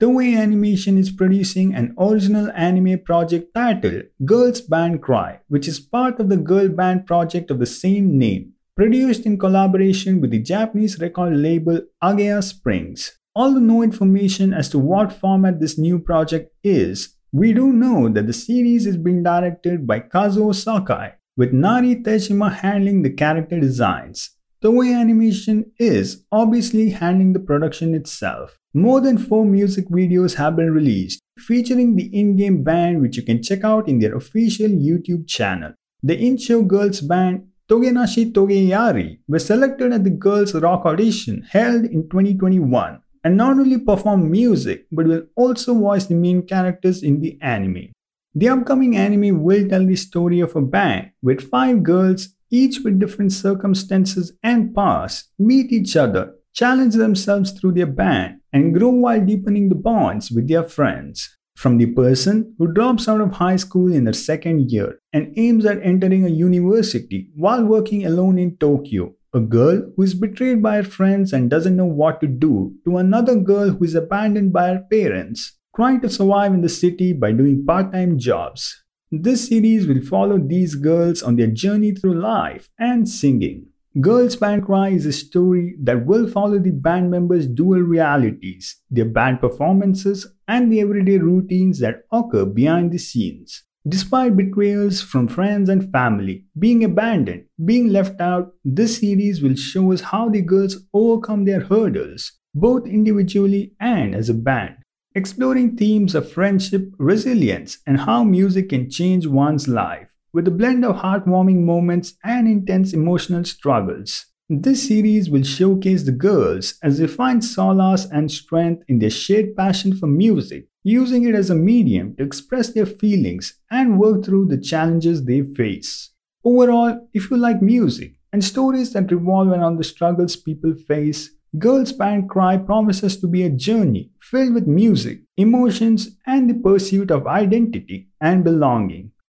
Toei Animation is producing an original anime project titled Girls Band Cry, which is part of the girl band project of the same name, produced in collaboration with the Japanese record label Agehasprings. Although no information as to what format this new project is, we do know that the series is being directed by Kazuo Sakai, with Nari Tejima handling the character designs. Toei Animation is obviously handling the production itself. More than four music videos have been released, featuring the in game band, which you can check out in their official YouTube channel. The Incho Girls band Togenashi Togeyari were selected at the Girls Rock Audition held in 2021 and not only perform music but will also voice the main characters in the anime. The upcoming anime will tell the story of a band with five girls, each with different circumstances and pasts, meet each other, challenge themselves through their band, and grow while deepening the bonds with their friends. From the person who drops out of high school in their second year and aims at entering a university while working alone in Tokyo, a girl who is betrayed by her friends and doesn't know what to do, to another girl who is abandoned by her parents, trying to survive in the city by doing part time jobs. This series will follow these girls on their journey through life and singing. Girls Band Cry is a story that will follow the band members' dual realities, their band performances, and the everyday routines that occur behind the scenes. Despite betrayals from friends and family, being abandoned, being left out, this series will show us how the girls overcome their hurdles, both individually and as a band, exploring themes of friendship, resilience, and how music can change one's life with a blend of heartwarming moments and intense emotional struggles. This series will showcase the girls as they find solace and strength in their shared passion for music, using it as a medium to express their feelings and work through the challenges they face. Overall, if you like music and stories that revolve around the struggles people face, Girls Band Cry promises to be a journey filled with music, emotions, and the pursuit of identity and belonging.